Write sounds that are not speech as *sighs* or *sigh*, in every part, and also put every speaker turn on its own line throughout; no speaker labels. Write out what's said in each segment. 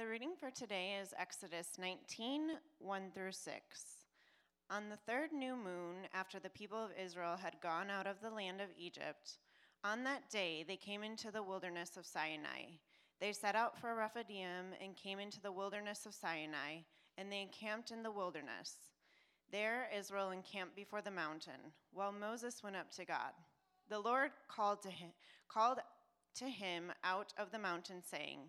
The reading for today is Exodus 19 1 through 6. On the third new moon, after the people of Israel had gone out of the land of Egypt, on that day they came into the wilderness of Sinai. They set out for Rephidim and came into the wilderness of Sinai, and they encamped in the wilderness. There Israel encamped before the mountain, while Moses went up to God. The Lord called to him, called to him out of the mountain, saying,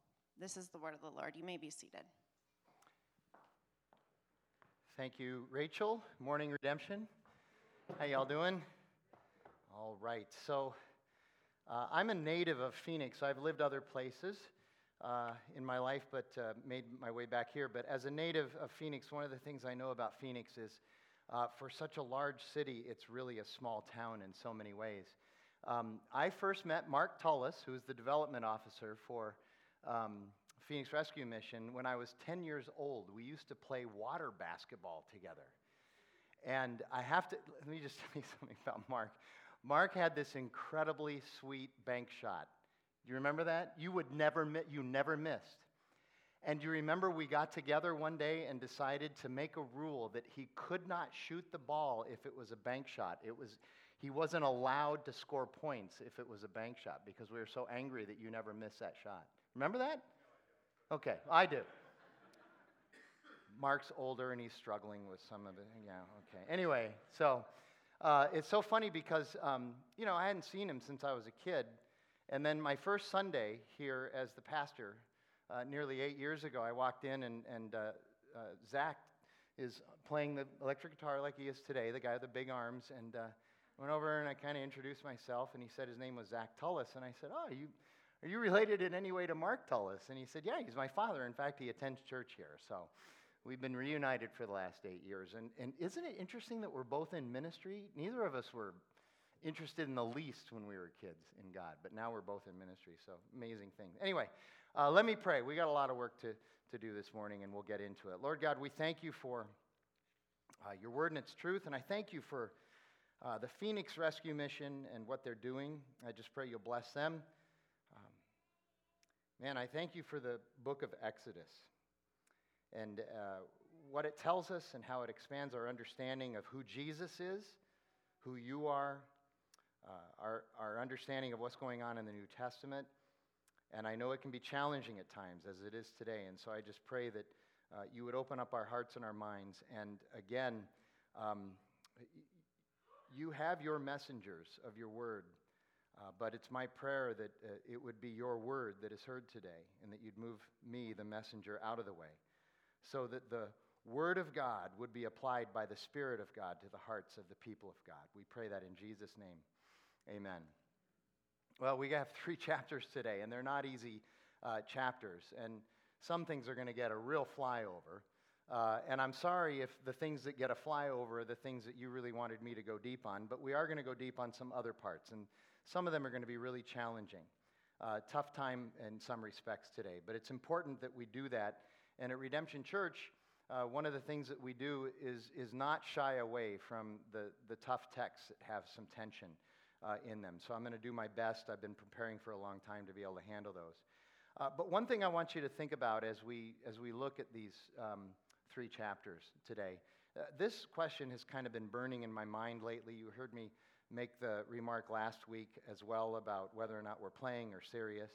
This is the word of the Lord. You may be seated.
Thank you, Rachel. Morning Redemption. How y'all doing? All right. So, uh, I'm a native of Phoenix. I've lived other places uh, in my life, but uh, made my way back here. But as a native of Phoenix, one of the things I know about Phoenix is uh, for such a large city, it's really a small town in so many ways. Um, I first met Mark Tullis, who is the development officer for um, Phoenix Rescue Mission, when I was 10 years old. We used to play water basketball together. And I have to, let me just *laughs* tell you something about Mark. Mark had this incredibly sweet bank shot. Do you remember that? You would never, you never missed. And you remember we got together one day and decided to make a rule that he could not shoot the ball if it was a bank shot. It was, he wasn't allowed to score points if it was a bank shot because we were so angry that you never missed that shot. Remember that? Okay, I do. Mark's older and he's struggling with some of it. Yeah, okay. Anyway, so uh, it's so funny because, um, you know, I hadn't seen him since I was a kid. And then my first Sunday here as the pastor, uh, nearly eight years ago, I walked in and, and uh, uh Zach is playing the electric guitar like he is today, the guy with the big arms. And uh, went over and I kind of introduced myself, and he said his name was Zach Tullis. And I said, Oh, you, are you related in any way to Mark Tullis? And he said, Yeah, he's my father. In fact, he attends church here. So we've been reunited for the last eight years. And, and isn't it interesting that we're both in ministry? Neither of us were interested in the least when we were kids in God, but now we're both in ministry. So amazing thing. Anyway, uh, let me pray. We got a lot of work to, to do this morning, and we'll get into it. Lord God, we thank you for uh, your word and its truth, and I thank you for uh, the Phoenix Rescue Mission and what they're doing. I just pray you'll bless them. Man, I thank you for the book of Exodus and uh, what it tells us and how it expands our understanding of who Jesus is, who you are, uh, our, our understanding of what's going on in the New Testament. And I know it can be challenging at times, as it is today. And so I just pray that uh, you would open up our hearts and our minds. And again, um, you have your messengers of your word, uh, but it's my prayer that uh, it would be your word that is heard today and that you'd move me, the messenger, out of the way so that the word of God would be applied by the Spirit of God to the hearts of the people of God. We pray that in Jesus' name. Amen. Well, we have *laughs* three chapters today, and they're not easy uh, chapters. And some things are going to get a real flyover. Uh, and I'm sorry if the things that get a flyover are the things that you really wanted me to go deep on, but we are going to go deep on some other parts. And some of them are going to be really challenging. Uh, tough time in some respects today, but it's important that we do that. And at Redemption Church, uh, one of the things that we do is, is not shy away from the, the tough texts that have some tension uh, in them. So I'm going to do my best. I've been preparing for a long time to be able to handle those. Uh, but one thing I want you to think about as we, as we look at these um, three chapters today. Uh, this question has kind of been burning in my mind lately. You heard me make the remark last week as well about whether or not we're playing or serious.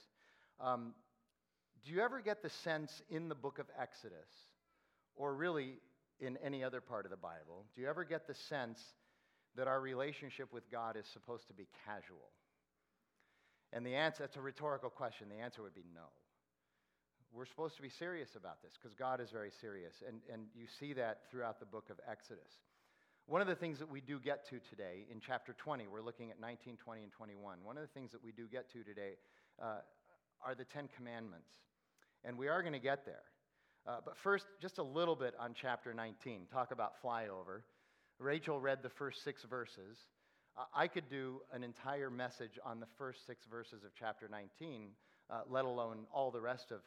Um, do you ever get the sense in the book of Exodus, or really in any other part of the Bible, do you ever get the sense that our relationship with God is supposed to be casual? And the answer, that's a rhetorical question. The answer would be no. We're supposed to be serious about this because God is very serious. And, and you see that throughout the book of Exodus. One of the things that we do get to today in chapter 20, we're looking at 19, 20, and 21. One of the things that we do get to today uh, are the Ten Commandments. and we are going to get there. Uh, but first, just a little bit on chapter 19. Talk about flyover. Rachel read the first six verses. Uh, I could do an entire message on the first six verses of chapter 19, uh, let alone all the rest of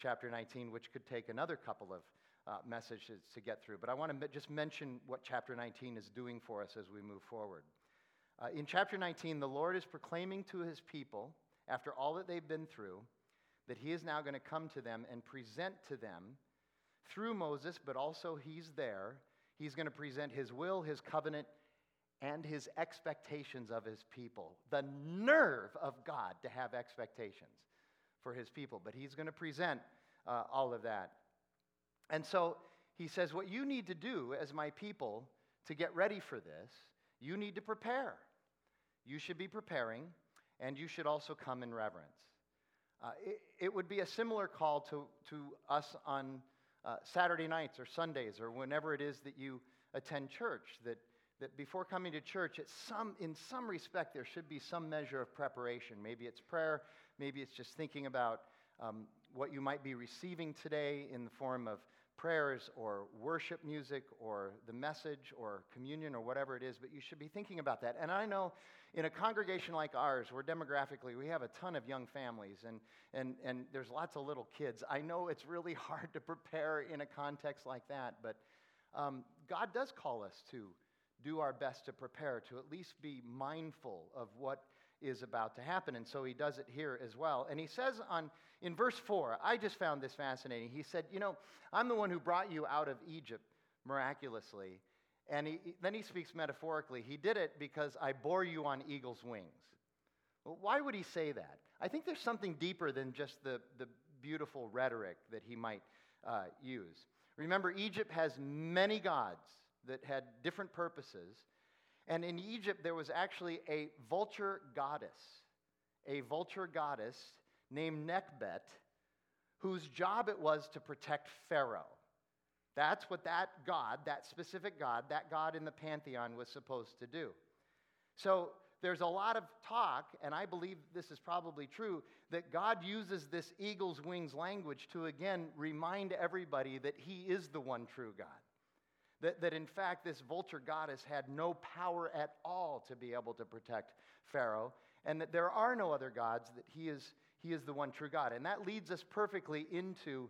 chapter 19, which could take another couple of uh, messages to get through. But I want to m- just mention what chapter 19 is doing for us as we move forward. Uh, in chapter 19, the Lord is proclaiming to his people, after all that they've been through, that he is now going to come to them and present to them through Moses, but also he's there. He's going to present his will, his covenant, and his expectations of his people. The nerve of God to have expectations for his people, but he's going to present uh, all of that. And so he says, What you need to do as my people to get ready for this, you need to prepare. You should be preparing, and you should also come in reverence. Uh, it, it, would be a similar call to, to us on uh, Saturday nights or Sundays or whenever it is that you attend church, that, that before coming to church, at some, in some respect, there should be some measure of preparation. Maybe it's prayer, maybe it's just thinking about um, what you might be receiving today in the form of prayers or worship music or the message or communion or whatever it is, but you should be thinking about that. And I know in a congregation like ours, where demographically we have a ton of young families and, and, and there's lots of little kids, I know it's really *laughs* hard to prepare in a context like that, but um, God does call us to do our best to prepare, to at least be mindful of what is about to happen. And so he does it here as well. And he says on in verse 4, I just found this fascinating. He said, You know, I'm the one who brought you out of Egypt miraculously. And he, then he speaks metaphorically. He did it because I bore you on eagle's wings. Well, why would he say that? I think there's something deeper than just the, the beautiful rhetoric that he might uh, use. Remember, Egypt has many gods that had different purposes. And in Egypt, there was actually a vulture goddess, a vulture goddess named Nekhbet, whose job it was to protect Pharaoh. That's what that God, that specific God, that God in the pantheon was supposed to do. So there's a lot of talk, and I believe this is probably true, that God uses this eagle's wings language to again remind everybody that He is the one true God. That, that in fact, this vulture goddess had no power at all to be able to protect Pharaoh, and that there are no other gods, that He is he is the one true God. And that leads us perfectly into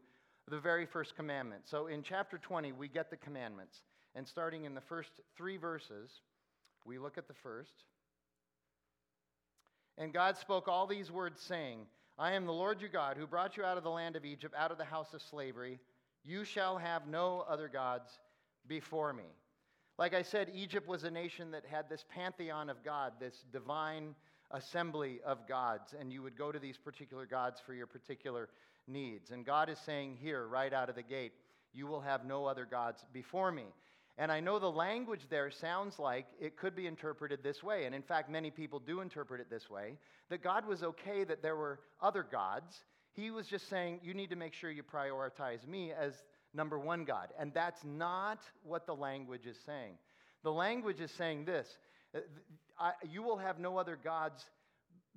the very first commandment. So in chapter 20, we get the commandments. And starting in the first three verses, we look at the first. And God spoke all these words, saying, I am the Lord your God, who brought you out of the land of Egypt, out of the house of slavery. You shall have no other gods before me. Like I said, Egypt was a nation that had this pantheon of God, this divine assembly of gods, and you would go to these particular gods for your particular needs. And God is saying here, right out of the gate, you will have no other gods before me. And I know the language there sounds like it could be interpreted this way. And in fact, many people do interpret it this way that God was okay that there were other gods. He was just saying, you need to make sure you prioritize me as number one God. And that's not what the language is saying. The language is saying this uh, you will have no other gods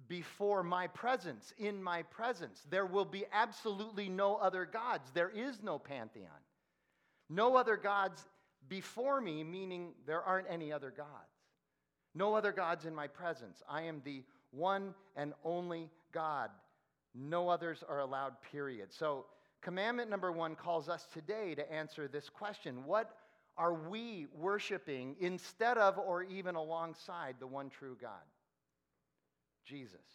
before my presence, in my presence. There will be absolutely no other gods. There is no pantheon. No other gods before me, meaning there aren't any other gods. No other gods in my presence. I am the one and only God. No others are allowed, period. So, commandment number one calls us today to answer this question What are we worshiping instead of or even alongside the one true God? Jesus.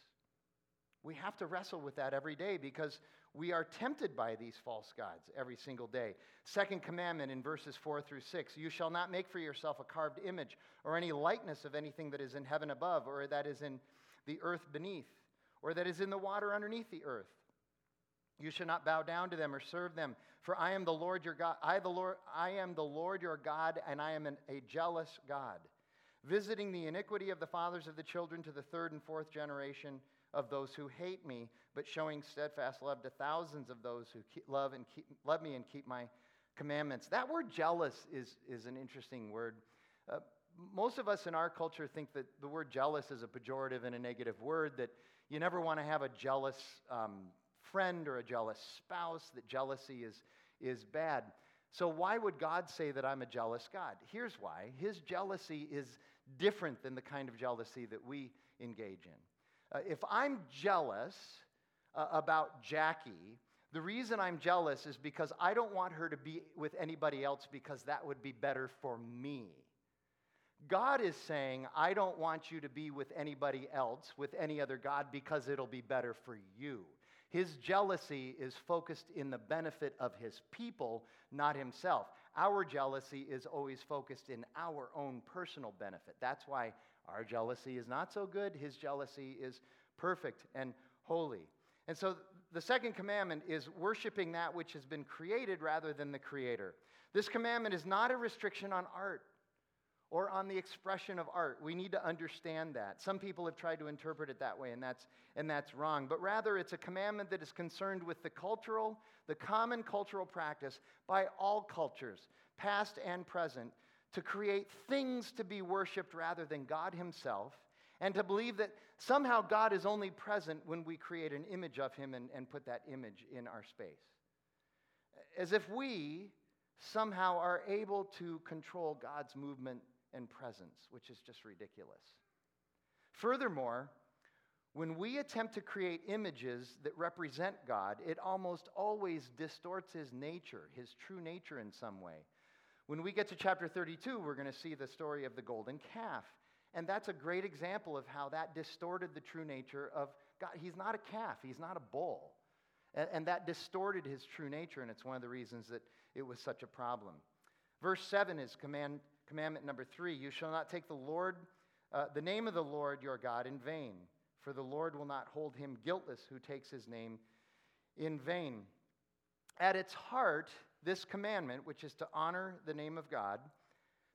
We have to wrestle with that every day because we are tempted by these false gods every single day. Second commandment in verses 4 through 6 You shall not make for yourself a carved image or any likeness of anything that is in heaven above, or that is in the earth beneath, or that is in the water underneath the earth. You shall not bow down to them or serve them, for I am the Lord your God. I, the Lord, I am the Lord your God, and I am an, a jealous God, visiting the iniquity of the fathers of the children to the third and fourth generation of those who hate me, but showing steadfast love to thousands of those who keep, love and keep, love me and keep my commandments. That word jealous is, is an interesting word. Uh, most of us in our culture think that the word jealous is a pejorative and a negative word, that you never want to have a jealous um, friend or a jealous spouse, that jealousy is, is bad. So, why would God say that I'm a jealous God? Here's why His jealousy is different than the kind of jealousy that we engage in. Uh, if I'm jealous uh, about Jackie, the reason I'm jealous is because I don't want her to be with anybody else because that would be better for me. God is saying, I don't want you to be with anybody else, with any other God, because it'll be better for you. His jealousy is focused in the benefit of his people, not himself. Our jealousy is always focused in our own personal benefit. That's why our jealousy is not so good. His jealousy is perfect and holy. And so the second commandment is worshiping that which has been created rather than the creator. This commandment is not a restriction on art or on the expression of art. We need to understand that. Some people have tried to interpret it that way, and that's, and that's wrong. But rather, it's a commandment that is concerned with the cultural, the common cultural practice by all cultures, past and present, to create things to be worshiped rather than God Himself, and to believe that somehow God is only present when we create an image of Him and, and put that image in our space. As if we somehow are able to control God's movement and presence, which is just ridiculous. Furthermore, when we attempt to create images that represent God, it almost always distorts his nature, his true nature in some way. When we get to chapter 32, we're going to see the story of the golden calf. And that's a great example of how that distorted the true nature of God. He's not a calf, he's not a bull. And, and that distorted his true nature, and it's one of the reasons that it was such a problem. Verse 7 is command, Commandment number three you shall not take the Lord, uh, the name of the Lord your God in vain, for the Lord will not hold him guiltless who takes his name in vain. At its heart, this commandment, which is to honor the name of God,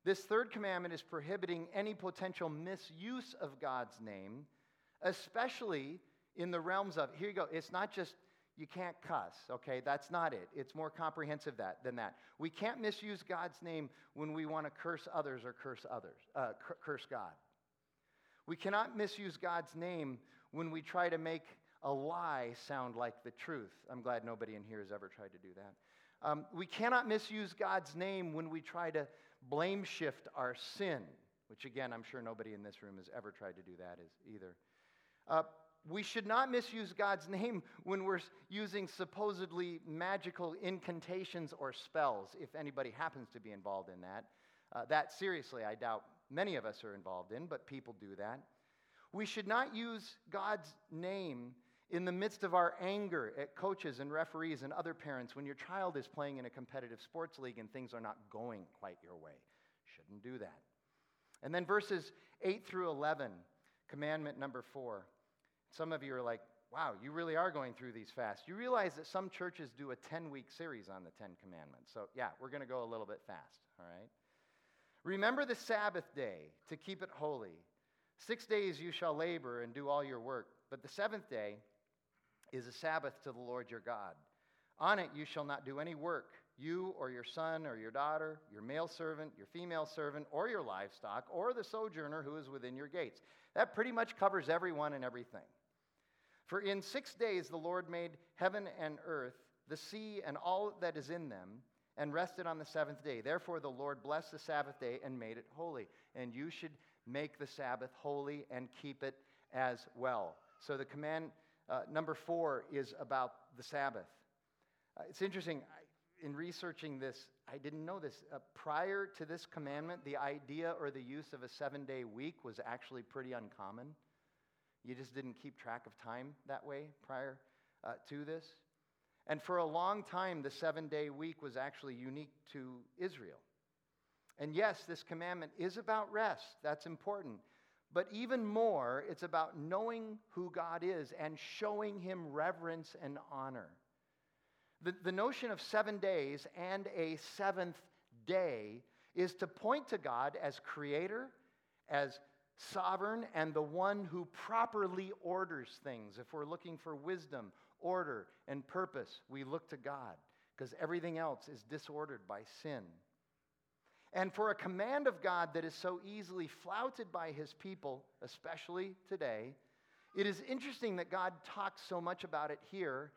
this third commandment is prohibiting any potential misuse of God's name, especially in the realms of, here you go, it's not just you can't cuss, okay? That's not it. It's more comprehensive that, than that. We can't misuse God's name when we want to curse others or curse others, uh, curse God. We cannot misuse God's name when we try to make a lie sound like the truth. I'm glad nobody in here has ever tried to do that. Um, we cannot misuse God's name when we try to blame shift our sin, which again, I'm sure nobody in this room has ever tried to do that either. Uh, we should not misuse God's name when we're using supposedly magical incantations or spells, if anybody happens to be involved in that. Uh, that, seriously, I doubt many of us are involved in, but people do that. We should not use God's name in the midst of our anger at coaches and referees and other parents when your child is playing in a competitive sports league and things are not going quite your way. Shouldn't do that. And then verses 8 through 11, commandment number 4. Some of you are like, wow, you really are going through these fast. You realize that some churches do a 10 week series on the 10 commandments. So, yeah, we're going to go a little bit fast, all right? Remember the Sabbath day to keep it holy. Six days you shall labor and do all your work, but the seventh day is a Sabbath to the Lord your God. On it you shall not do any work, you or your son or your daughter, your male servant, your female servant, or your livestock, or the sojourner who is within your gates. That pretty much covers everyone and everything. For in six days the Lord made heaven and earth, the sea and all that is in them, and rested on the seventh day. Therefore the Lord blessed the Sabbath day and made it holy. And you should make the Sabbath holy and keep it as well. So the command uh, number four is about the Sabbath. Uh, it's interesting. I, in researching this, I didn't know this. Uh, prior to this commandment, the idea or the use of a seven day week was actually pretty uncommon. You just didn't keep track of time that way prior uh, to this. And for a long time, the seven day week was actually unique to Israel. And yes, this commandment is about rest. That's important. But even more, it's about knowing who God is and showing him reverence and honor. The, the notion of seven days and a seventh day is to point to God as creator, as sovereign and the one who properly orders things. If we're looking for wisdom, order, and purpose, we look to God because everything else is disordered by sin. And for a command of God that is so easily flouted by his people, especially today, it is interesting that God talks so much about it here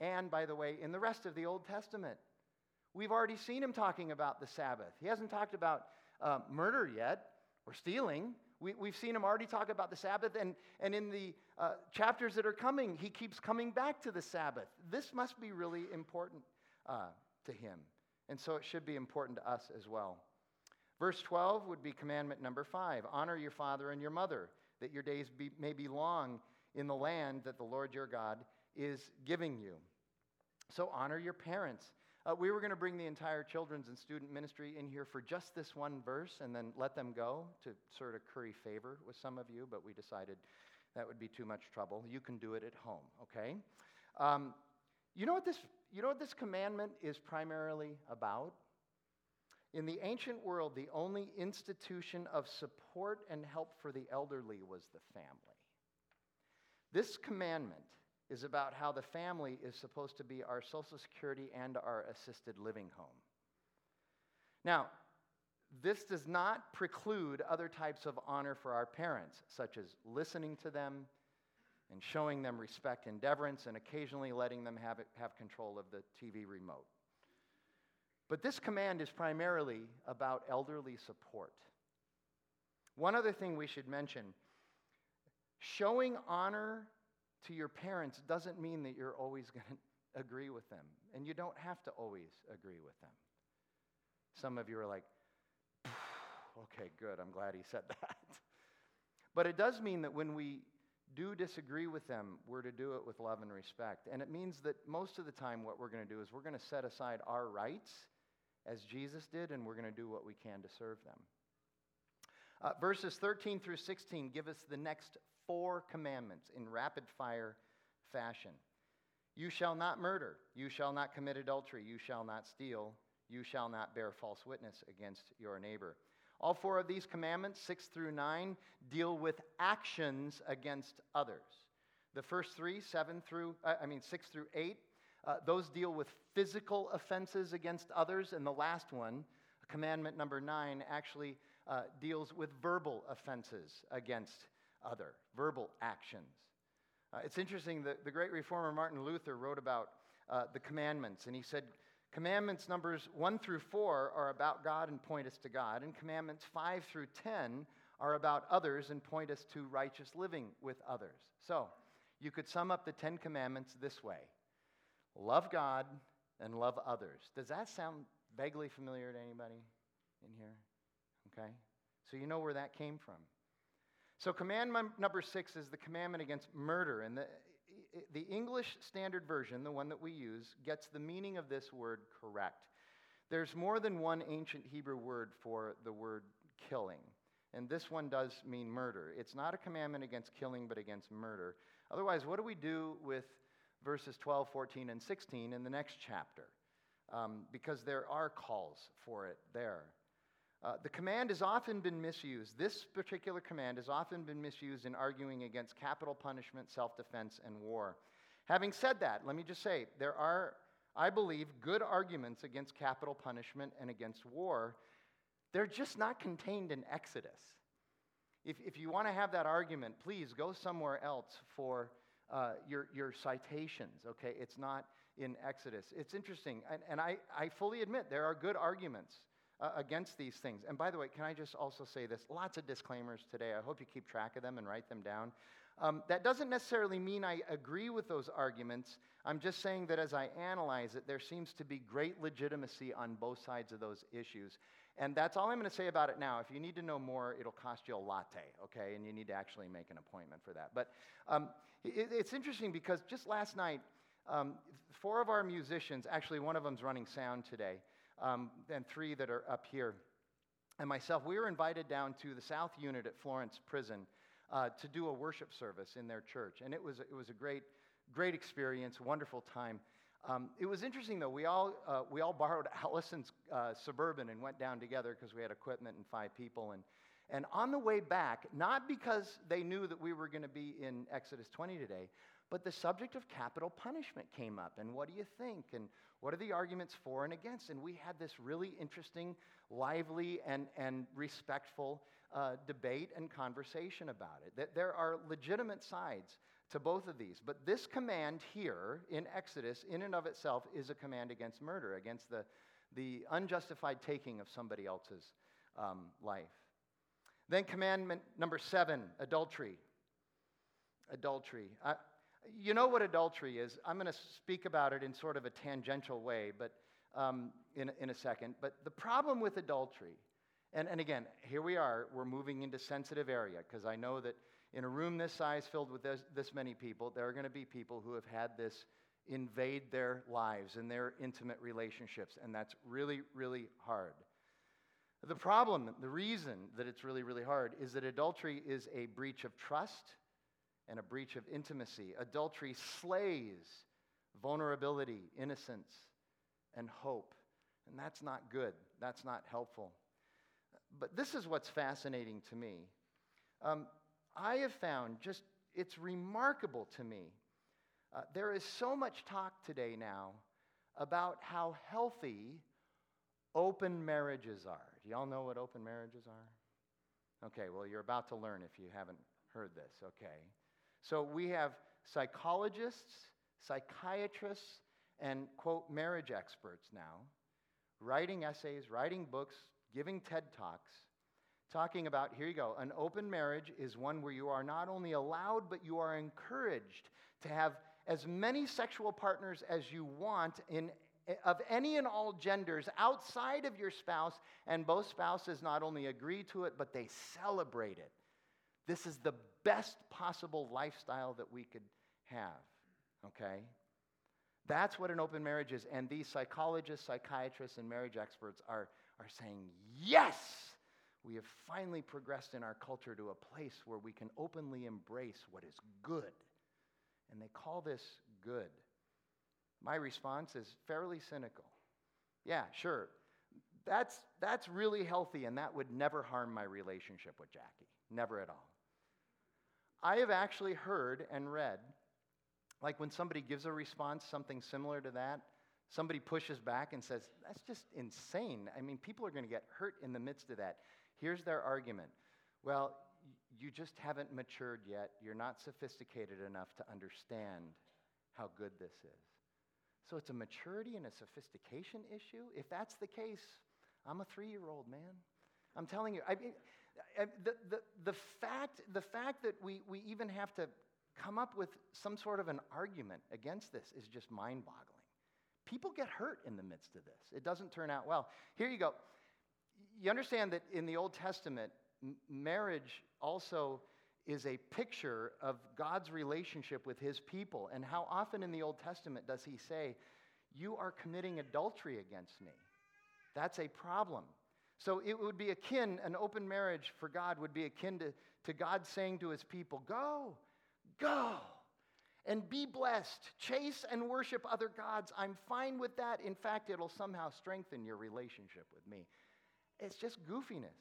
And by the way, in the rest of the Old Testament, we've already seen him talking about the Sabbath. He hasn't talked about uh, murder yet or stealing. We, have seen him already talk about the Sabbath, and, and in the uh, chapters that are coming, he keeps coming back to the Sabbath. This must be really important uh, to him, and so it should be important to us as well. Verse 12 would be commandment number five honor your father and your mother, that your days be, may be long in the land that the Lord your God is giving you. So honor your parents. Uh, we were going to bring the entire children's and student ministry in here for just this one verse and then let them go to sort of curry favor with some of you, but we decided that would be too much trouble. You can do it at home, okay? Um, you, know what this, you know what this commandment is primarily about? In the ancient world, the only institution of support and help for the elderly was the family. This commandment is about how the family is supposed to be our Social Security and our assisted living home. Now, this does not preclude other types of honor for our parents, such as listening to them and showing them respect and deference and occasionally letting them have, it, have control of the TV remote. But this command is primarily about elderly support. One other thing we should mention showing honor to your parents doesn't mean that you're always *laughs* going to agree with them. And you don't have to always agree with them. Some of you are like, *sighs* okay, good, I'm glad he said *laughs* that. but it does mean that when we do disagree with them, we're to do it with love and respect. And it means that most of the time, what we're going to do is we're going to set aside our rights as Jesus did, and we're going to do what we can to serve them. Uh, verses 13 through 16 give us the next four commandments in rapid fire fashion. You shall not murder. You shall not commit adultery. You shall not steal. You shall not bear false witness against your neighbor. All four of these commandments, six through nine, deal with actions against others. The first three, seven through, uh, I mean, six through eight, uh, those deal with physical offenses against others. And the last one, commandment number nine, actually uh, deals with verbal offenses against other, verbal actions. Uh, it's interesting that the great reformer Martin Luther wrote about uh, the commandments, and he said, Commandments numbers 1 through 4 are about God and point us to God, and commandments 5 through 10 are about others and point us to righteous living with others. So, you could sum up the Ten Commandments this way love God and love others. Does that sound vaguely familiar to anybody in here? Okay? So, you know where that came from. So, commandment number six is the commandment against murder. And the, the English Standard Version, the one that we use, gets the meaning of this word correct. There's more than one ancient Hebrew word for the word killing. And this one does mean murder. It's not a commandment against killing, but against murder. Otherwise, what do we do with verses 12, 14, and 16 in the next chapter? Um, because there are calls for it there. Uh, the command has often been misused. This particular command has often been misused in arguing against capital punishment, self defense, and war. Having said that, let me just say there are, I believe, good arguments against capital punishment and against war. They're just not contained in Exodus. If, if you want to have that argument, please go somewhere else for uh, your, your citations, okay? It's not in Exodus. It's interesting, and, and I, I fully admit there are good arguments uh, against these things. And by the way, can I just also say this? Lots of disclaimers today. I hope you keep track of them and write them down. Um, that doesn't necessarily mean I agree with those arguments. I'm just saying that as I analyze it, there seems to be great legitimacy on both sides of those issues. And that's all I'm going to say about it now. If you need to know more, it'll cost you a latte, okay? And you need to actually make an appointment for that. But um, it, it's interesting because just last night, um, four of our musicians, actually, one of them's running sound today um, and three that are up here, and myself, we were invited down to the South Unit at Florence Prison uh, to do a worship service in their church. And it was, it was a great, great experience, wonderful time. Um, it was interesting though. We all uh, we all *laughs* borrowed Allison's uh, suburban and went down together because we had equipment and five people. And and on the way back, not because they knew that we were going to be in Exodus 20 today, but the subject of capital punishment came up. And what do you think? And what are the arguments for and against? And we had this really interesting, lively, and, and respectful uh, debate and conversation about it. That there are legitimate sides to both of these. But this command here in Exodus, in and of itself, is a command against murder, against the, the unjustified taking of somebody else's um, life. Then, commandment number seven adultery. Adultery. I, you know what adultery is. I'm going to speak about it in sort of a tangential way, but um, in, in a second. But the problem with adultery, and, and again, here we are, we're moving into sensitive area because I know that in a room this size filled with this, this many people, there are going to be people who have had this invade their lives and their intimate relationships, and that's really, really hard. The problem, the reason that it's really, really hard is that adultery is a breach of trust and a breach of intimacy. Adultery slays vulnerability, innocence, and hope. And that's not good. That's not helpful. But this is what's fascinating to me. Um, I have found just, it's remarkable to me. Uh, there is so much talk today now about how healthy open marriages are. Do y'all know what open marriages are? Okay, well, you're about to learn if you haven't heard this, okay? So we have psychologists, psychiatrists, and, quote, marriage experts now writing essays, writing books, giving TED Talks, talking about here you go an open marriage is one where you are not only allowed, but you are encouraged to have as many sexual partners as you want in of any and all genders outside of your spouse, and both spouses not only agree to it, but they celebrate it. This is the best possible lifestyle that we could have, okay? That's what an open marriage is. And these psychologists, psychiatrists, and marriage experts are, are saying, yes, we have finally progressed in our culture to a place where we can openly embrace what is good. And they call this good. My response is fairly cynical. Yeah, sure. That's, that's really healthy, and that would never harm my relationship with Jackie. Never at all. I have actually heard and read, like when somebody gives a response, something similar to that, somebody pushes back and says, That's just insane. I mean, people are going to get hurt in the midst of that. Here's their argument Well, you just haven't matured yet. You're not sophisticated enough to understand how good this is. So it's a maturity and a sophistication issue? If that's the case, I'm a three year old man. I'm telling you, I mean, Uh, the, the, the, fact, the fact that we, we even have to come up with some sort of an argument against this is just mind boggling. People get hurt in the midst of this, it doesn't turn out well. Here you go. You understand that in the Old Testament, marriage also is a picture of God's relationship with his people. And how often in the Old Testament does he say, You are committing adultery against me? That's a problem. So it would be akin, an open marriage for God would be akin to, to God saying to his people, Go, go, and be blessed. Chase and worship other gods. I'm fine with that. In fact, it'll somehow strengthen your relationship with me. It's just goofiness.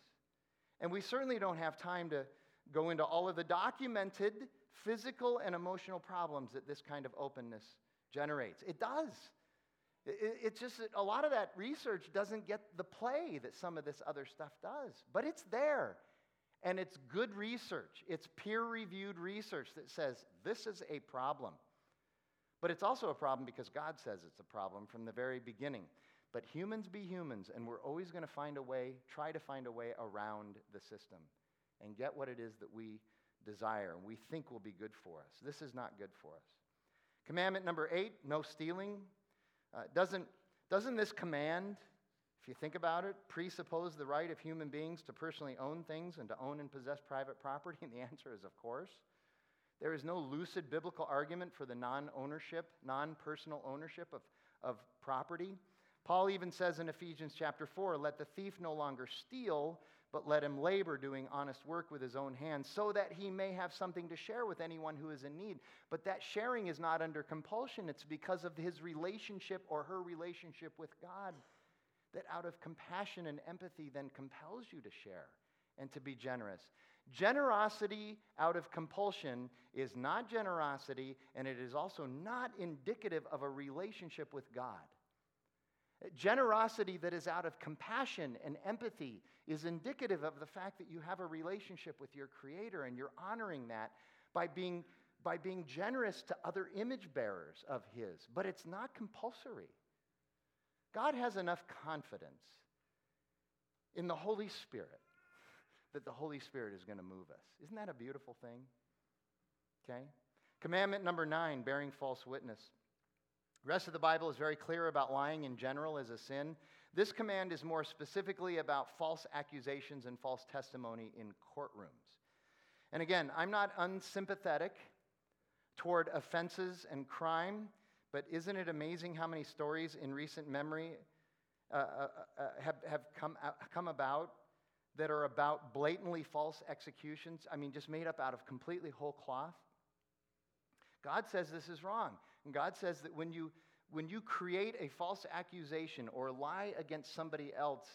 And we certainly don't have time to go into all of the documented physical and emotional problems that this kind of openness generates. It does. It's just a lot of that research doesn't get the play that some of this other stuff does, but it's there. And it's good research. It's peer reviewed research that says this is a problem. But it's also a problem because God says it's a problem from the very beginning. But humans be humans, and we're always going to find a way, try to find a way around the system and get what it is that we desire and we think will be good for us. This is not good for us. Commandment number eight no stealing. Uh, doesn't, doesn't this command, if you think about it, presuppose the right of human beings to personally own things and to own and possess private property? *laughs* And the answer is, of course. There is no lucid biblical argument for the non ownership, non personal ownership of, of property. Paul even says in Ephesians chapter 4 let the thief no longer steal, but let him labor doing honest work with his own hands, so that he may have something to share with anyone who is in need. But that sharing is not under compulsion, it's because of his relationship or her relationship with God that out of compassion and empathy then compels you to share and to be generous. Generosity out of compulsion is not generosity, and it is also not indicative of a relationship with God. Generosity that is out of compassion and empathy is indicative of the fact that you have a relationship with your Creator and you're honoring that by being by being generous to other image bearers of His, but it's not compulsory. God has enough confidence in the Holy Spirit *laughs* that the Holy Spirit is going to move us. Isn't that a beautiful thing? Okay? Commandment number nine bearing false witness. The rest of the Bible is very clear about lying in general as a sin. This command is more specifically about false accusations and false testimony in courtrooms. And again, I'm not unsympathetic toward offenses and crime, but isn't it amazing how many stories in recent memory uh, uh, uh, have, have come, uh, come about that are about blatantly false executions? I mean, just made up out of completely whole cloth. God says this is wrong. And God says that when you, when you create a false accusation or lie against somebody else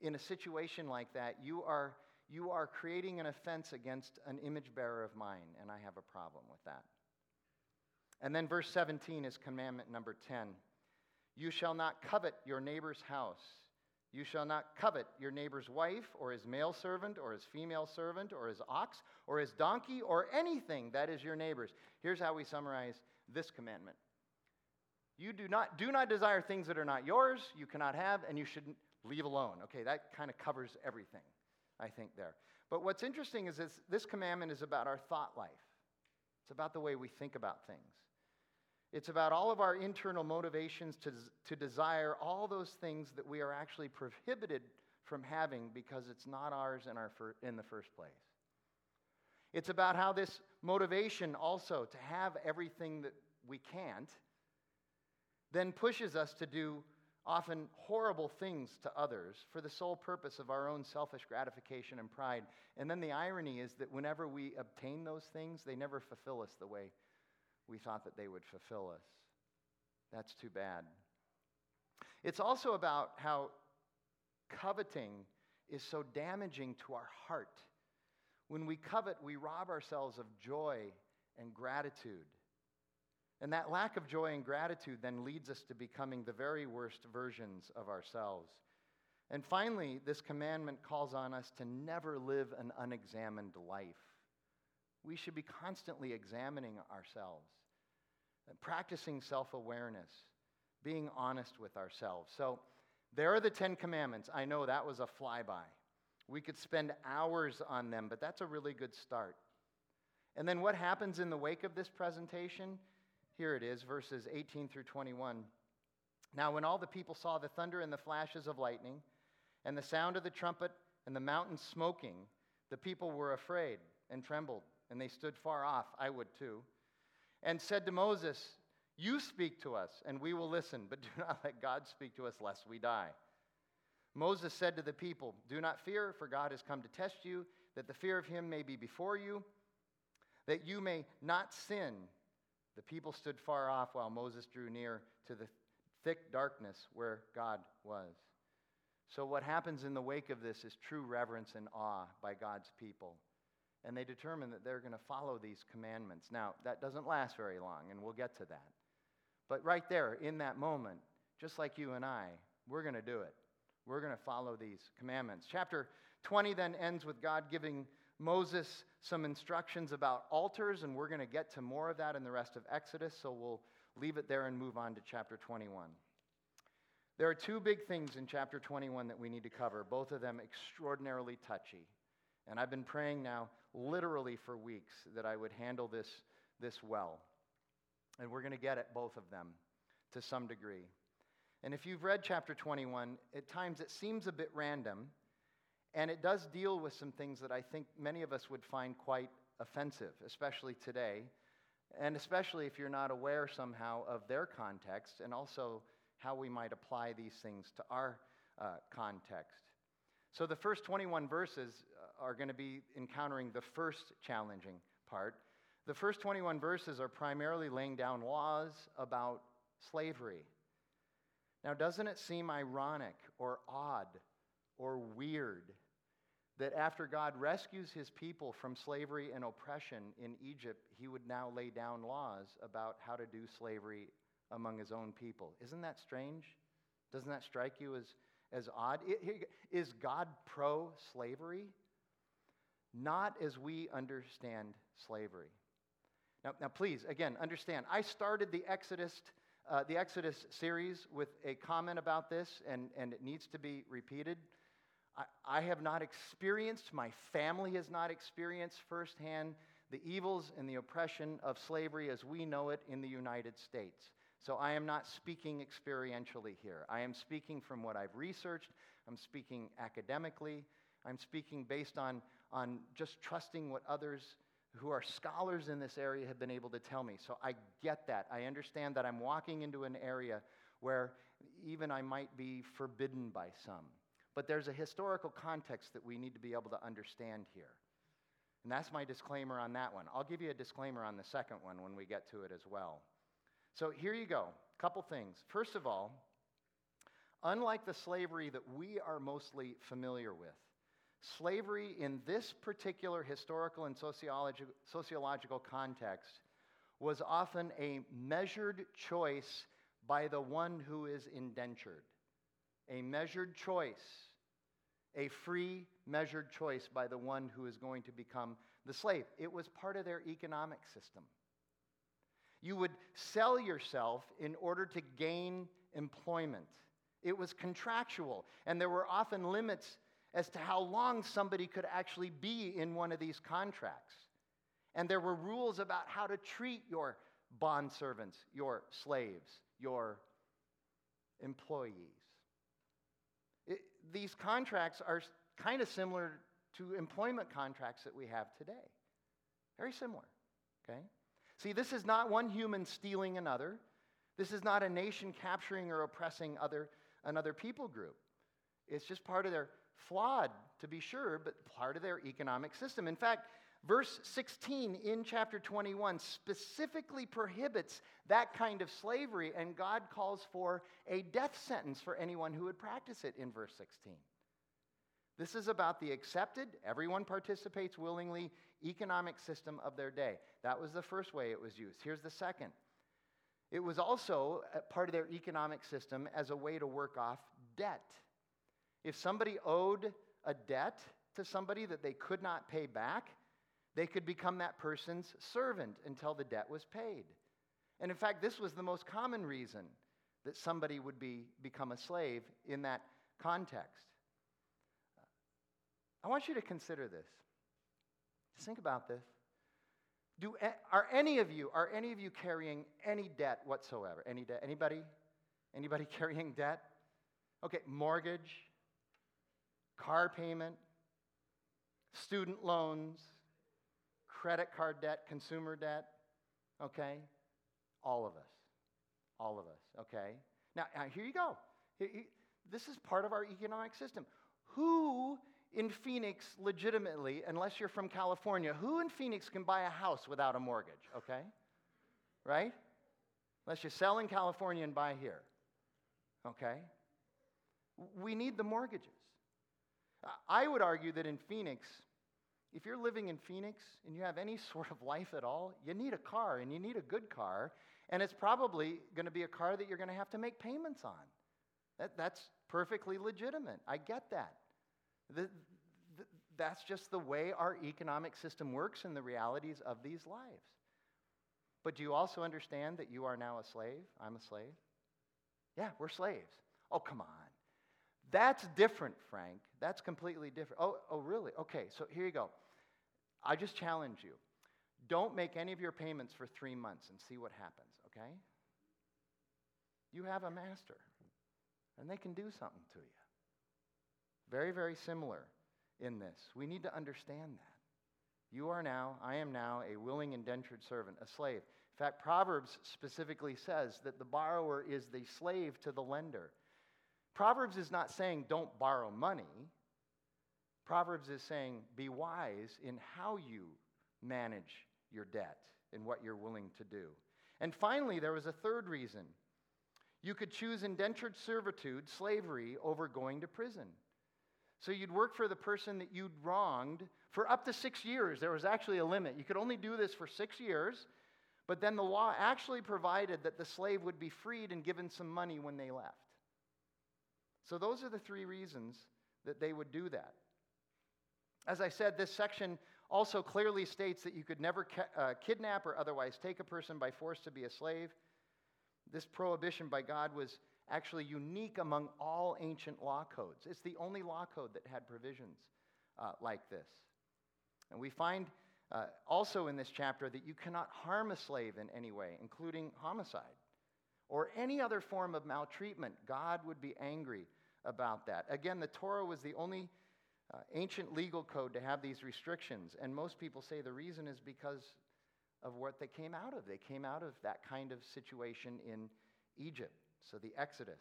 in a situation like that, you are, you are creating an offense against an image bearer of mine, and I have a problem with that. And then verse 17 is commandment number 10 You shall not covet your neighbor's house. You shall not covet your neighbor's wife, or his male servant, or his female servant, or his ox, or his donkey, or anything that is your neighbor's. Here's how we summarize this commandment You do not, do not desire things that are not yours, you cannot have, and you should leave alone. Okay, that kind of covers everything, I think, there. But what's interesting is this, this commandment is about our thought life, it's about the way we think about things. It's about all of our internal motivations to, to desire all those things that we are actually prohibited from having because it's not ours in, our fir- in the first place. It's about how this motivation also to have everything that we can't then pushes us to do often horrible things to others for the sole purpose of our own selfish gratification and pride. And then the irony is that whenever we obtain those things, they never fulfill us the way we thought that they would fulfill us. That's too bad. It's also about how coveting is so damaging to our heart. When we covet, we rob ourselves of joy and gratitude. And that lack of joy and gratitude then leads us to becoming the very worst versions of ourselves. And finally, this commandment calls on us to never live an unexamined life. We should be constantly examining ourselves, practicing self awareness, being honest with ourselves. So, there are the Ten Commandments. I know that was a flyby. We could spend hours on them, but that's a really good start. And then what happens in the wake of this presentation? Here it is, verses 18 through 21. Now, when all the people saw the thunder and the flashes of lightning, and the sound of the trumpet, and the mountain smoking, the people were afraid and trembled, and they stood far off. I would too. And said to Moses, You speak to us, and we will listen, but do not let God speak to us, lest we die. Moses said to the people, Do not fear, for God has come to test you, that the fear of him may be before you, that you may not sin. The people stood far off while Moses drew near to the thick darkness where God was. So, what happens in the wake of this is true reverence and awe by God's people. And they determine that they're going to follow these commandments. Now, that doesn't last very long, and we'll get to that. But right there, in that moment, just like you and I, we're going to do it. We're going to follow these commandments. Chapter 20 then ends with God giving Moses some instructions about altars, and we're going to get to more of that in the rest of Exodus, so we'll leave it there and move on to chapter 21. There are two big things in chapter 21 that we need to cover, both of them extraordinarily touchy. And I've been praying now literally for weeks that I would handle this, this well. And we're going to get at both of them to some degree. And if you've read chapter 21, at times it seems a bit random, and it does deal with some things that I think many of us would find quite offensive, especially today, and especially if you're not aware somehow of their context and also how we might apply these things to our uh, context. So the first 21 verses uh, are going to be encountering the first challenging part. The first 21 verses are primarily laying down laws about slavery. Now, doesn't it seem ironic or odd or weird that after God rescues his people from slavery and oppression in Egypt, he would now lay down laws about how to do slavery among his own people? Isn't that strange? Doesn't that strike you as, as odd? Is God pro slavery? Not as we understand slavery. Now, now please, again, understand, I started the Exodus, uh, the Exodus series with a comment about this, and, and it needs to be repeated. I, I have not experienced, my family has not experienced firsthand the evils and the oppression of slavery as we know it in the United States. So I am not speaking experientially here. I am speaking from what I've researched, I'm speaking academically, I'm speaking based on, on just trusting what others who are scholars in this area have been able to tell me. So I get that. I understand that I'm walking into an area where even I might be forbidden by some. But there's a historical context that we need to be able to understand here. And that's my disclaimer on that one. I'll give you a disclaimer on the second one when we get to it as well. So here you go. A Couple things. First of all, unlike the slavery that we are mostly familiar with, slavery in this particular historical and sociological, sociological context was often a measured choice by the one who is indentured. A measured choice, a free, measured choice by the one who is going to become the slave. It was part of their economic system. You would sell yourself in order to gain employment. It was contractual, and there were often limits as to how long somebody could actually be in one of these contracts. And there were rules about how to treat your bondservants, your slaves, your employees. It, these contracts are kind of similar to employment contracts that we have today. Very similar, okay? See, this is not one human stealing another. This is not a nation capturing or oppressing other, another people group. It's just part of their flawed, to be sure, but part of their economic system. In fact, verse 16 in chapter 21 specifically prohibits that kind of slavery, and God calls for a death sentence for anyone who would practice it in verse 16. This is about the accepted, everyone participates willingly, economic system of their day. That was the first way it was used. Here's the second it was also part of their economic system as a way to work off debt. If somebody owed a debt to somebody that they could not pay back, they could become that person's servant until the debt was paid. And in fact, this was the most common reason that somebody would be, become a slave in that context. I want you to consider this. Just think about this. Do, are any of you are any of you carrying any debt whatsoever? Any debt? Anybody? Anybody *laughs* carrying debt? Okay, mortgage, car payment, student loans, credit card debt, consumer debt, okay? All of us. All of us, okay? Now, now here you go. This is part of our economic system. Who in Phoenix, legitimately, unless you're from California, who in Phoenix can buy a house without a mortgage, okay? Right? Unless you sell in California and buy here, okay? We need the mortgages. I would argue that in Phoenix, if you're living in Phoenix and you have any *laughs* sort of life at all, you need a car and you need a good car. And it's probably going to be a car that you're going to have to make payments on. That, that's perfectly legitimate. I get that. The, the, that's just the way our economic system works and the realities of these lives. But do you also understand that you are now a slave? I'm a slave. Yeah, we're slaves. Oh, come on. That's different, Frank. That's completely different. Oh, oh, really? Okay, so here you go. I just challenge you. Don't make any of your payments for three months and see what happens, okay? You have a master, and they can do something to you. Very, very similar in this. We need to understand that. You are now, I am now, a willing indentured servant, a slave. In fact, Proverbs specifically says that the borrower is the slave to the lender. Proverbs is not saying don't borrow money. Proverbs is saying be wise in how you manage your debt and what you're willing to do. And finally, there was a third reason. You could choose indentured servitude, slavery, over going to prison. So you'd work for the person that you'd wronged for up to six years. There was actually a limit. You could only do this for six years, but then the law actually provided that the slave would be freed and given some money when they left. So those are the three reasons that they would do that. As I said, this section also clearly states that you could never uh, kidnap or otherwise take a person by force to be a slave. This prohibition by God was actually unique among all ancient law codes. It's the only law code that had provisions uh, like this. And we find uh, also in this chapter that you cannot harm a slave in any way, including homicide or any other form of maltreatment. God would be angry about that. Again, the Torah was the only uh, ancient legal code to have these restrictions, and most people say the reason is because of what they came out of. They came out of that kind of situation in Egypt, so the Exodus.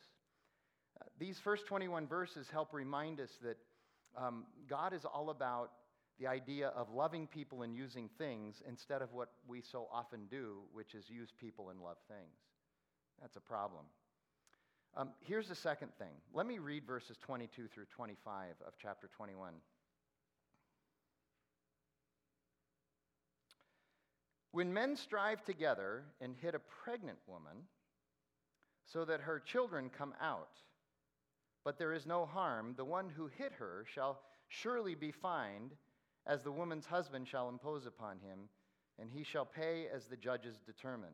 Uh, these first 21 verses help remind us that um, God is all about the idea of loving people and using things instead of what we so often do, which is use people and love things. That's a problem. Um, here's the second thing. Let me read verses 22 through 25 of chapter 21. When men strive together and hit a pregnant woman so that her children come out, but there is no harm, the one who hit her shall surely be fined, as the woman's husband shall impose upon him, and he shall pay as the judges determine.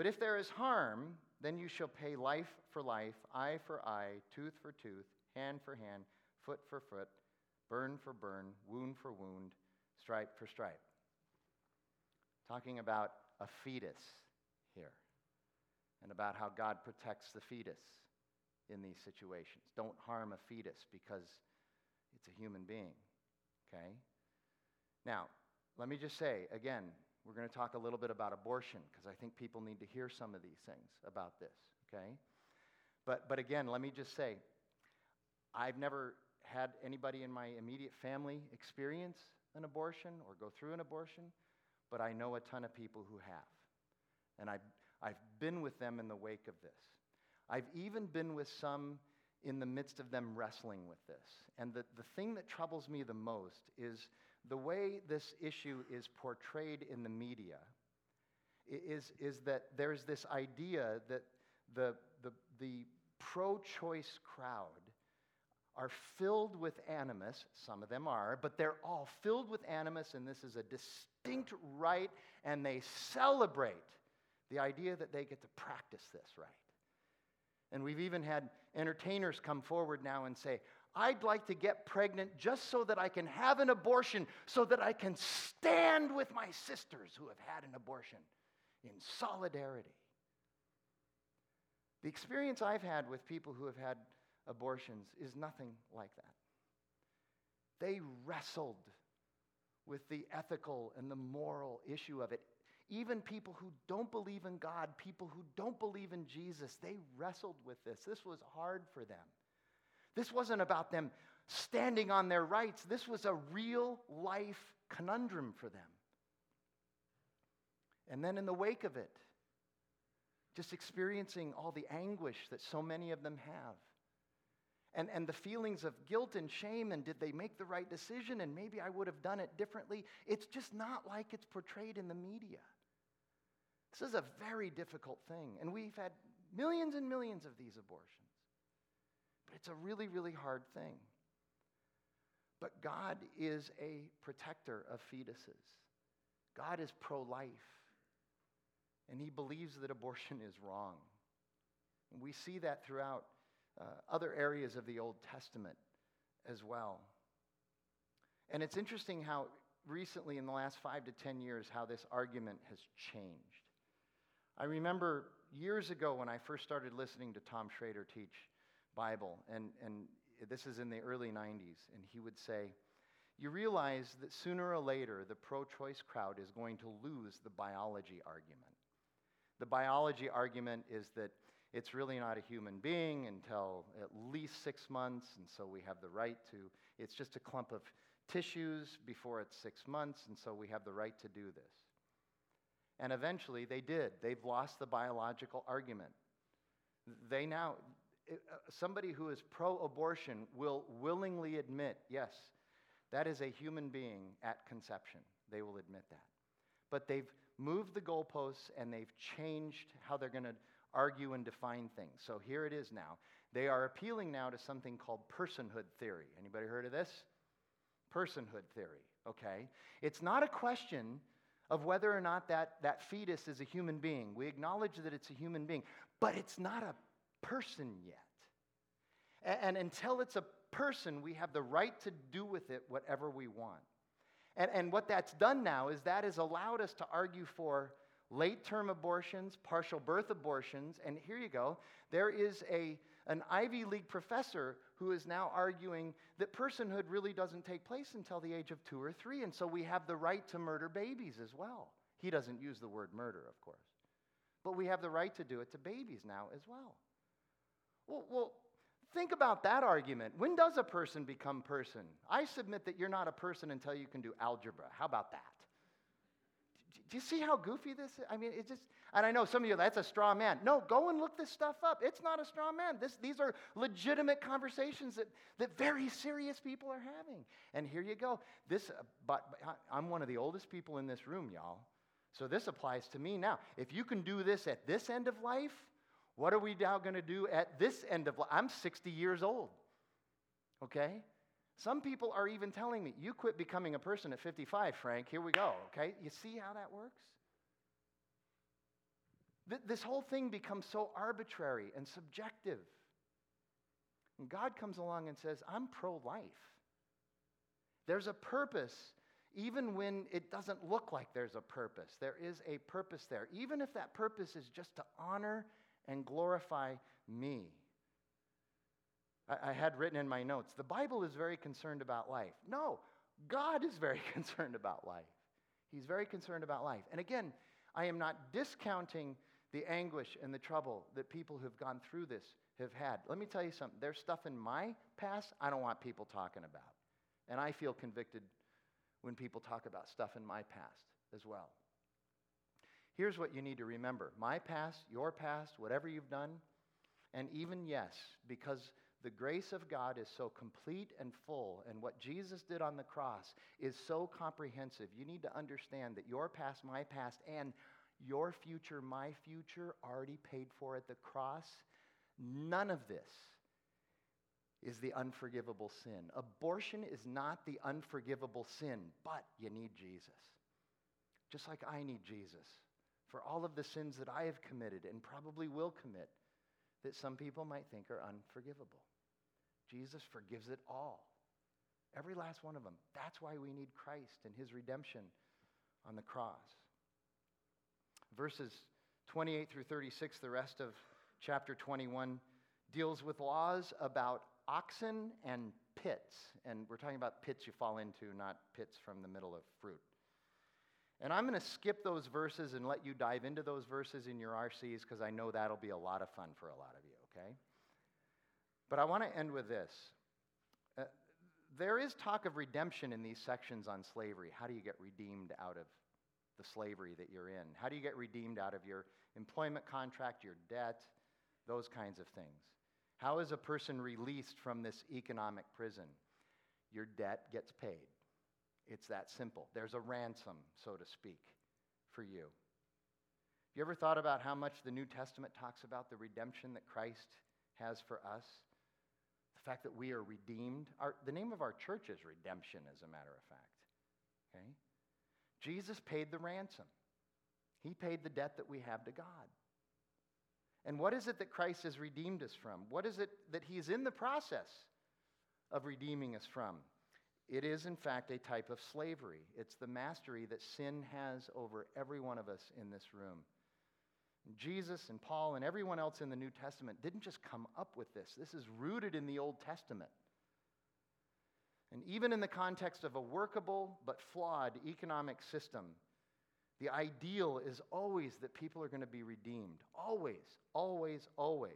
But if there is harm, then you shall pay life for life, eye for eye, tooth for tooth, hand for hand, foot for foot, burn for burn, wound for wound, stripe for stripe. Talking about a fetus here and about how God protects the fetus in these situations. Don't harm a fetus because it's a human being. Okay? Now, let me just say again, we're going to talk a little bit about abortion because I think people need to hear some of these things about this, okay? But, but again, let me just say I've never had anybody in my immediate family experience an abortion or go through an abortion, but I know a ton of people who have. And I've, I've been with them in the wake of this. I've even been with some in the midst of them wrestling with this. And the, the thing that troubles me the most is the way this issue is portrayed in the media is, is that there's this idea that the, the, the pro choice crowd are filled with animus. Some of them are, but they're all filled with animus, and this is a distinct right, and they celebrate the idea that they get to practice this right. And we've even had entertainers come forward now and say, I'd like to get pregnant just so that I can have an abortion, so that I can stand with my sisters who have had an abortion in solidarity. The experience I've had with people who have had abortions is nothing like that. They wrestled with the ethical and the moral issue of it. Even people who don't believe in God, people who don't believe in Jesus, they wrestled with this. This was hard for them. This wasn't about them standing on their rights, this was a real life conundrum for them. And then in the wake of it, just experiencing all the anguish that so many of them have. And, and the feelings of guilt and shame, and did they make the right decision? And maybe I would have done it differently. It's just not like it's portrayed in the media. This is a very difficult thing. And we've had millions and millions of these abortions. But it's a really, really hard thing. But God is a protector of fetuses. God is pro life. And he believes that abortion is wrong. And we see that throughout uh, other areas of the Old Testament as well. And it's interesting how recently, in the last five to ten years, how this argument has changed. I remember years ago when I first started listening to Tom Schrader teach Bible, and, and this is in the early 90s, and he would say, You realize that sooner or later the pro choice crowd is going to lose the biology argument. The biology argument is that it's really not a human being until at least six months, and so we have the right to, it's just a clump of tissues before it's six months, and so we have the right to do this. And eventually they did. They've lost the biological argument. They now, Uh, somebody who is pro abortion will willingly admit, yes, that is a human being at conception. They will admit that. But they've moved the goalposts and they've changed how they're going to argue and define things. So here it is now. They are appealing now to something called personhood theory. Anybody heard of this? personhood theory, okay? It's not a question of whether or not that, that fetus is a human being. We acknowledge that it's a human being, but it's not a person yet. And, and until it's a person, we have the right to do with it whatever we want. And, and what that's done now is that has allowed us to argue for late term abortions, partial birth abortions, and here you go. There is a, an Ivy League professor who is now arguing that personhood really doesn't take place until the age of two or three, and so we have the right to murder babies as well. He doesn't use the word murder, of course, but we have the right to do it to babies now as well. Well, well think about that argument. When does a person become person? I submit that you're not a person until you can do algebra. How about that? Do you see how goofy this is? I mean, it just, and I know some of you, that's a straw man. No, go and look this stuff up. It's not a straw man. This, these are legitimate conversations that, that very serious people are having. And here you go. This, uh, but, but I'm one of the oldest people in this room, y'all. So this applies to me now. If you can do this at this end of life, what are we now going to do at this end of life? I'm 60 years old. Okay? Some people are even telling me, you quit becoming a person at 55, Frank. Here we go, okay? You see how that works? Th- this whole thing becomes so arbitrary and subjective. And God comes along and says, I'm pro life. There's a purpose, even when it doesn't look like there's a purpose. There is a purpose there, even if that purpose is just to honor and glorify me. I, had written in my notes the Bible is very concerned about life. No, God is very *laughs* concerned about life. He's very concerned about life. And again, I am not discounting the anguish and the trouble that people who've gone through this have had. Let me tell you something. There's stuff in my past I don't want people talking about. And I feel convicted when people talk about stuff in my past as well. Here's what you need to remember my past, your past, whatever you've done, and even yes, because the grace of God is so complete and full, and what Jesus did on the cross is so comprehensive. You need to understand that your past, my past, and your future, my future, already paid for at the cross. None of this is the unforgivable sin. Abortion is not the unforgivable sin, but you need Jesus. Just like I need Jesus for all of the sins that I have committed and probably will commit that some people might think are unforgivable. Jesus forgives it all. Every last one of them. That's why we need Christ and his redemption on the cross. Verses 28 through 36, the rest of chapter 21, deals with laws about oxen and pits. And we're talking about pits you fall into, not pits from the middle of fruit. And I'm going to skip those verses and let you dive into those verses in your RCs because I know that'll be a lot of fun for a lot of you, okay? But I want to end with this. Uh, there is talk of redemption in these sections on slavery. How do you get redeemed out of the slavery that you're in? How do you get redeemed out of your employment contract, your debt, those kinds of things? How is a person released from this economic prison? Your debt gets paid. It's that simple. There's a ransom, so to speak, for you. Have you ever thought about how much the New Testament talks about the redemption that Christ has for us? The fact that we are redeemed. Our, the name of our church is redemption, as a matter of fact. Okay? Jesus paid the ransom. He paid the debt that we have to God. And what is it that Christ has redeemed us from? What is it that He is in the process of redeeming us from? It is, in fact, a type of slavery. It's the mastery that sin has over every one of us in this room. Jesus and Paul and everyone else in the New Testament didn't just come up with this, this is rooted in the Old Testament. And even in the context of a workable but flawed economic system, the ideal is always that people are going to be redeemed. Always, always, always.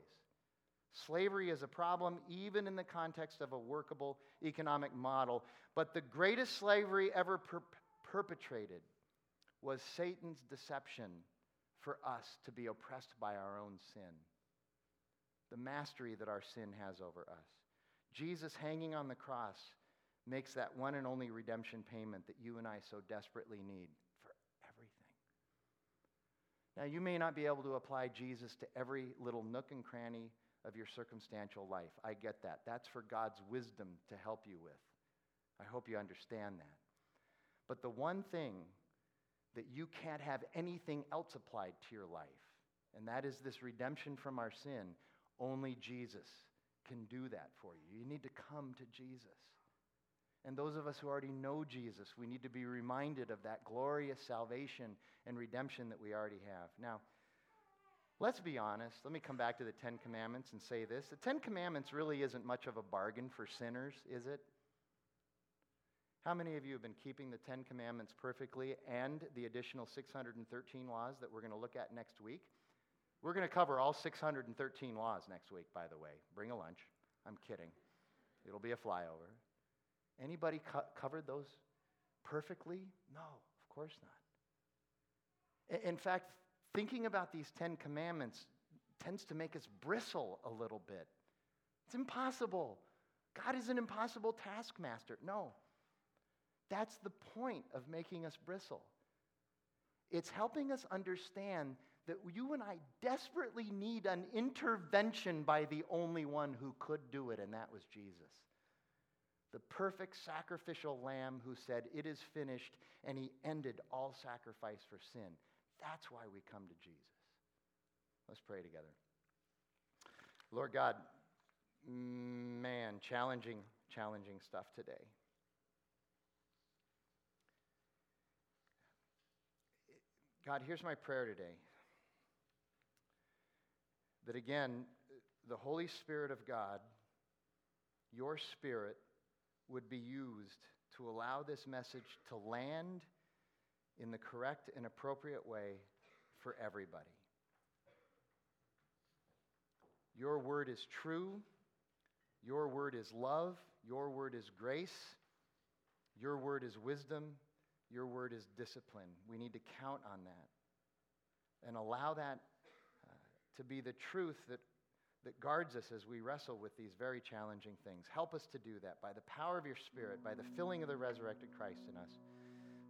Slavery is a problem, even in the context of a workable economic model. But the greatest slavery ever per- perpetrated was Satan's deception for us to be oppressed by our own sin, the mastery that our sin has over us. Jesus hanging on the cross makes that one and only redemption payment that you and I so desperately need for everything. Now, you may not be able to apply Jesus to every little nook and cranny of your circumstantial life. I get that. That's for God's wisdom to help you with. I hope you understand that. But the one thing that you can't have anything else applied to your life, and that is this redemption from our sin, only Jesus can do that for you. You need to come to Jesus. And those of us who already know Jesus, we need to be reminded of that glorious salvation and redemption that we already have. Now, let's be honest. Let me come back to the Ten Commandments and say this. The Ten Commandments really isn't much of a bargain for sinners, is it? How many of you have been keeping the Ten Commandments perfectly and the additional 613 laws that we're going to look at next week? We're going to cover all 613 laws next week, by the way. Bring a lunch. I'm kidding. It'll be a flyover. Anybody co- covered those perfectly? No, of course not. In fact, thinking about these Ten Commandments tends to make us bristle a little bit. It's impossible. God is an impossible taskmaster. No. That's the point of making us bristle. It's helping us understand that you and I desperately need an intervention by the only one who could do it, and that was Jesus. The perfect sacrificial lamb who said, It is finished, and he ended all sacrifice for sin. That's why we come to Jesus. Let's pray together. Lord God, man, challenging, challenging stuff today. God, here's my prayer today that again, the Holy Spirit of God, your Spirit, would be used to allow this message to land in the correct and appropriate way for everybody. Your word is true. Your word is love. Your word is grace. Your word is wisdom. Your word is discipline. We need to count on that and allow that uh, to be the truth that, that guards us as we wrestle with these very challenging things. Help us to do that by the power of your Spirit, by the filling of the resurrected Christ in us.